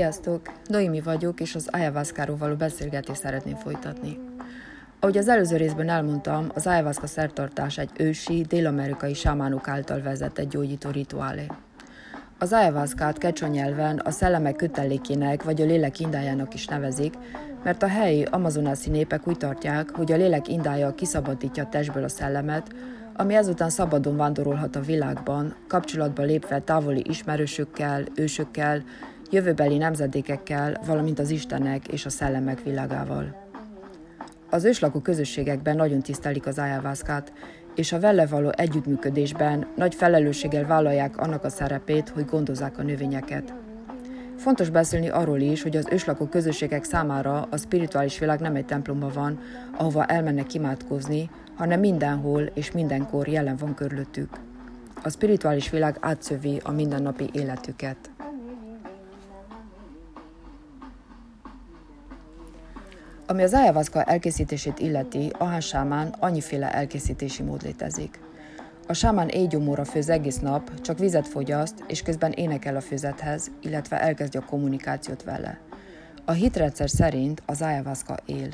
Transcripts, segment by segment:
Sziasztok! Noémi vagyok, és az ayahuasca való beszélgetést szeretném folytatni. Ahogy az előző részben elmondtam, az ayahuasca szertartás egy ősi, dél-amerikai sámánok által vezetett gyógyító rituálé. Az ayahuasca-t kecsa nyelven a szellemek kötelékének vagy a lélek indájának is nevezik, mert a helyi amazonászi népek úgy tartják, hogy a lélek indája kiszabadítja a testből a szellemet, ami ezután szabadon vándorolhat a világban, kapcsolatba lépve távoli ismerősökkel, ősökkel, jövőbeli nemzedékekkel, valamint az Istenek és a szellemek világával. Az őslakó közösségekben nagyon tisztelik az ayahuascát, és a vele való együttműködésben nagy felelősséggel vállalják annak a szerepét, hogy gondozzák a növényeket. Fontos beszélni arról is, hogy az őslakó közösségek számára a spirituális világ nem egy templomban van, ahova elmennek imádkozni, hanem mindenhol és mindenkor jelen van körülöttük. A spirituális világ átszövi a mindennapi életüket. Ami az ayahuasca elkészítését illeti, a sámán annyiféle elkészítési mód létezik. A sámán éjgyomóra főz egész nap, csak vizet fogyaszt, és közben énekel a főzethez, illetve elkezdi a kommunikációt vele. A hitrendszer szerint az ayahuasca él.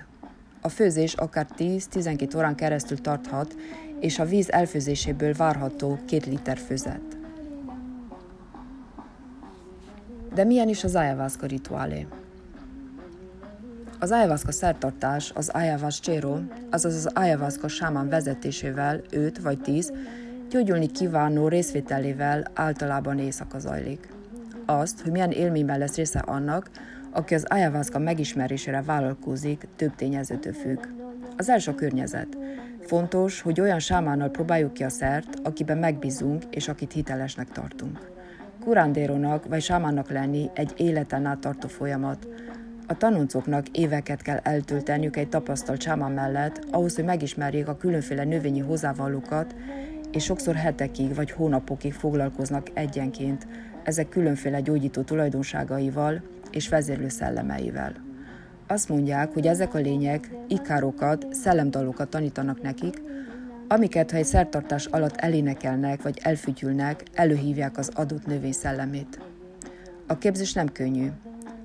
A főzés akár 10-12 órán keresztül tarthat, és a víz elfőzéséből várható két liter főzet. De milyen is az ayahuasca rituálé? Az ayahuasca szertartás az ayahuascero, azaz az ayahuasca sámán vezetésével 5 vagy 10 gyógyulni kívánó részvételével általában éjszaka zajlik. Azt, hogy milyen élményben lesz része annak, aki az ayahuasca megismerésére vállalkozik, több tényezőtől függ. Az első a környezet. Fontos, hogy olyan sámánnal próbáljuk ki a szert, akiben megbízunk és akit hitelesnek tartunk. Kurándérónak vagy sámánnak lenni egy életen át tartó folyamat, a tanoncoknak éveket kell eltölteniük egy tapasztalt sámán mellett, ahhoz, hogy megismerjék a különféle növényi hozzávalókat, és sokszor hetekig vagy hónapokig foglalkoznak egyenként ezek különféle gyógyító tulajdonságaival és vezérlő szellemeivel. Azt mondják, hogy ezek a lények ikárokat, szellemdalokat tanítanak nekik, amiket, ha egy szertartás alatt elénekelnek vagy elfütyülnek, előhívják az adott növény szellemét. A képzés nem könnyű,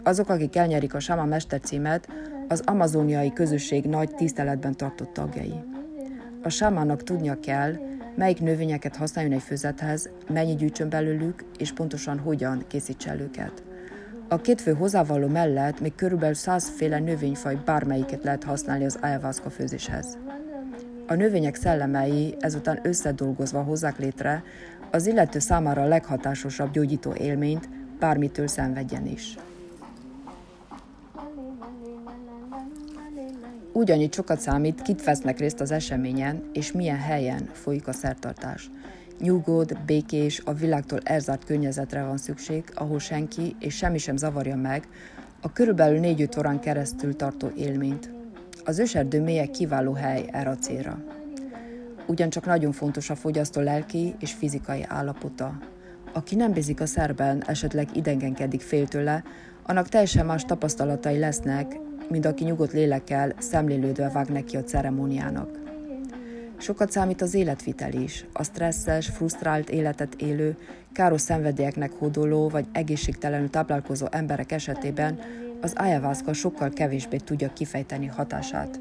azok, akik elnyerik a Sama mestercímet, az amazoniai közösség nagy tiszteletben tartott tagjai. A sámának tudnia kell, melyik növényeket használjon egy főzethez, mennyi gyűjtsön belőlük, és pontosan hogyan készítse el őket. A két fő hozzávaló mellett még körülbelül százféle növényfaj bármelyiket lehet használni az ayahuasca főzéshez. A növények szellemei ezután összedolgozva hozzák létre az illető számára a leghatásosabb gyógyító élményt, bármitől szenvedjen is. Ugyanúgy sokat számít, kit vesznek részt az eseményen, és milyen helyen folyik a szertartás. Nyugodt, békés, a világtól elzárt környezetre van szükség, ahol senki és semmi sem zavarja meg a körülbelül négy órán keresztül tartó élményt. Az őserdő mélye kiváló hely erre a célra. Ugyancsak nagyon fontos a fogyasztó lelki és fizikai állapota. Aki nem bízik a szerben, esetleg idegenkedik fél tőle, annak teljesen más tapasztalatai lesznek, mint aki nyugodt lélekkel, szemlélődve vág neki a ceremóniának. Sokat számít az életvitel is. A stresszes, frusztrált életet élő, káros szenvedélyeknek hódoló vagy egészségtelenül táplálkozó emberek esetében az ayahuasca sokkal kevésbé tudja kifejteni hatását.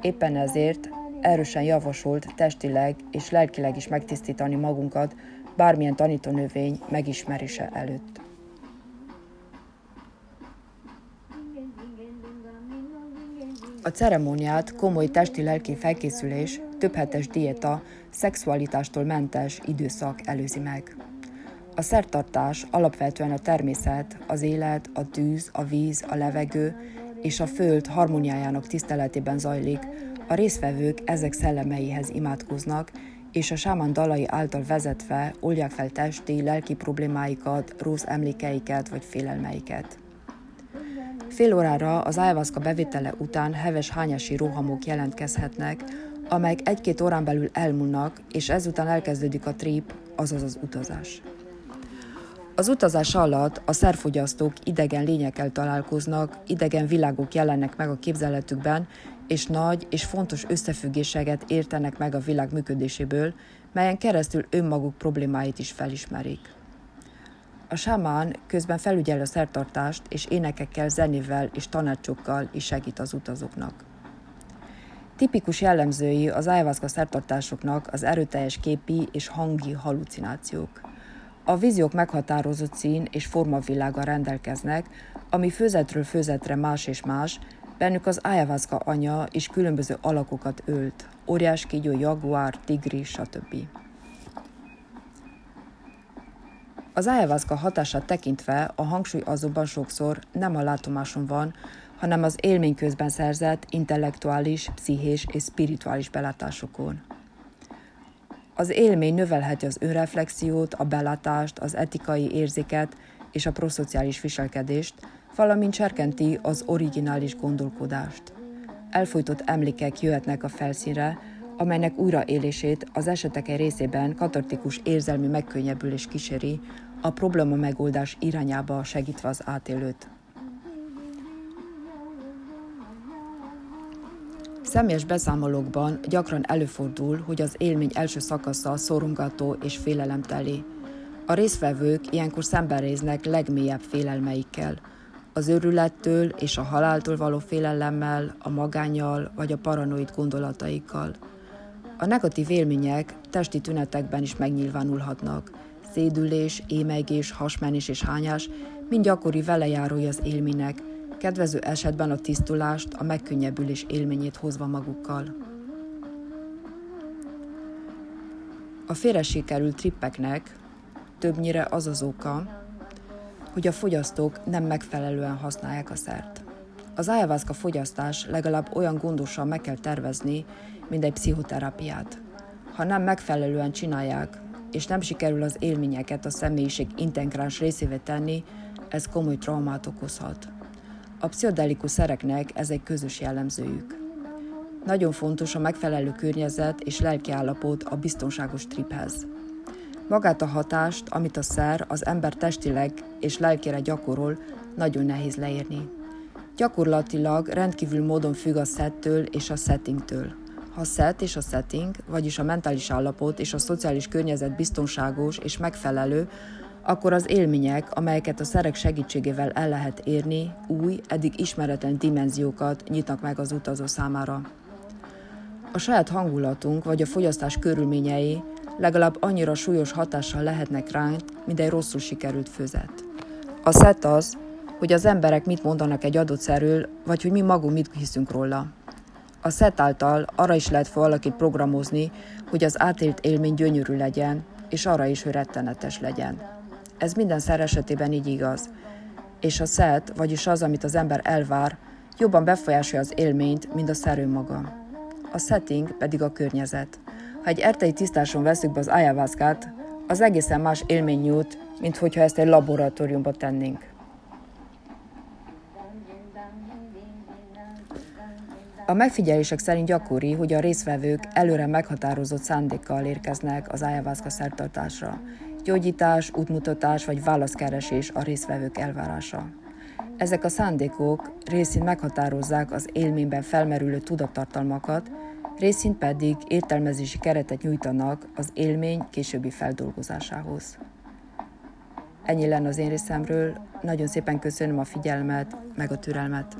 Éppen ezért erősen javasolt testileg és lelkileg is megtisztítani magunkat bármilyen tanítónövény megismerése előtt. A ceremóniát komoly testi-lelki felkészülés, többhetes diéta, szexualitástól mentes időszak előzi meg. A szertartás alapvetően a természet, az élet, a tűz, a víz, a levegő és a föld harmóniájának tiszteletében zajlik, a résztvevők ezek szellemeihez imádkoznak, és a sámán dalai által vezetve oldják fel testi, lelki problémáikat, rossz emlékeiket vagy félelmeiket. Fél órára az ayahuasca bevétele után heves hányási rohamok jelentkezhetnek, amelyek egy-két órán belül elmúlnak, és ezután elkezdődik a trip, azaz az utazás. Az utazás alatt a szerfogyasztók idegen lényekkel találkoznak, idegen világok jelennek meg a képzeletükben, és nagy és fontos összefüggéseket értenek meg a világ működéséből, melyen keresztül önmaguk problémáit is felismerik. A sámán közben felügyel a szertartást, és énekekkel, zenével és tanácsokkal is segít az utazóknak. Tipikus jellemzői az ayahuasca szertartásoknak az erőteljes képi és hangi halucinációk. A víziók meghatározott szín és formavilága rendelkeznek, ami főzetről főzetre más és más, bennük az ayahuasca anya is különböző alakokat ölt, óriás kígyó, jaguár, tigris, stb. Az ayahuasca hatását tekintve a hangsúly azonban sokszor nem a látomáson van, hanem az élmény közben szerzett intellektuális, pszichés és spirituális belátásokon. Az élmény növelheti az önreflexiót, a belátást, az etikai érzéket és a proszociális viselkedést, valamint serkenti az originális gondolkodást. Elfolytott emlékek jöhetnek a felszínre, amelynek újraélését az esetek egy részében katartikus érzelmi megkönnyebbülés kíséri, a probléma megoldás irányába segítve az átélőt. Személyes beszámolókban gyakran előfordul, hogy az élmény első szakasza szorongató és félelemteli. A résztvevők ilyenkor szembenéznek legmélyebb félelmeikkel, az őrülettől és a haláltól való félelemmel, a magányjal vagy a paranoid gondolataikkal. A negatív élmények testi tünetekben is megnyilvánulhatnak. Szédülés, émegés, hasmenés és hányás mind gyakori velejárója az élménynek, kedvező esetben a tisztulást, a megkönnyebbülés élményét hozva magukkal. A félre sikerült trippeknek többnyire az az oka, hogy a fogyasztók nem megfelelően használják a szert. Az ayahuasca fogyasztás legalább olyan gondosan meg kell tervezni, mint egy pszichoterápiát. Ha nem megfelelően csinálják, és nem sikerül az élményeket a személyiség integráns részévé tenni, ez komoly traumát okozhat. A pszichodelikus szereknek ez egy közös jellemzőjük. Nagyon fontos a megfelelő környezet és lelkiállapot a biztonságos triphez. Magát a hatást, amit a szer az ember testileg és lelkére gyakorol, nagyon nehéz leírni. Gyakorlatilag rendkívül módon függ a szettől és a settingtől. Ha a set és a setting, vagyis a mentális állapot és a szociális környezet biztonságos és megfelelő, akkor az élmények, amelyeket a szerek segítségével el lehet érni, új, eddig ismeretlen dimenziókat nyitnak meg az utazó számára. A saját hangulatunk vagy a fogyasztás körülményei legalább annyira súlyos hatással lehetnek ránk, mint egy rosszul sikerült főzet. A szet az, hogy az emberek mit mondanak egy adott szerről, vagy hogy mi magunk mit hiszünk róla. A szet által arra is lehet valakit programozni, hogy az átélt élmény gyönyörű legyen, és arra is, hogy rettenetes legyen. Ez minden szer esetében így igaz. És a szet, vagyis az, amit az ember elvár, jobban befolyásolja az élményt, mint a szerő maga. A setting pedig a környezet. Ha egy ertei tisztáson veszük be az ayahuascát, az egészen más élmény nyújt, mint hogyha ezt egy laboratóriumba tennénk. A megfigyelések szerint gyakori, hogy a részvevők előre meghatározott szándékkal érkeznek az ayahuasca szertartásra. Gyógyítás, útmutatás vagy válaszkeresés a részvevők elvárása. Ezek a szándékok részint meghatározzák az élményben felmerülő tudattartalmakat, részint pedig értelmezési keretet nyújtanak az élmény későbbi feldolgozásához. Ennyi lenne az én részemről, nagyon szépen köszönöm a figyelmet, meg a türelmet.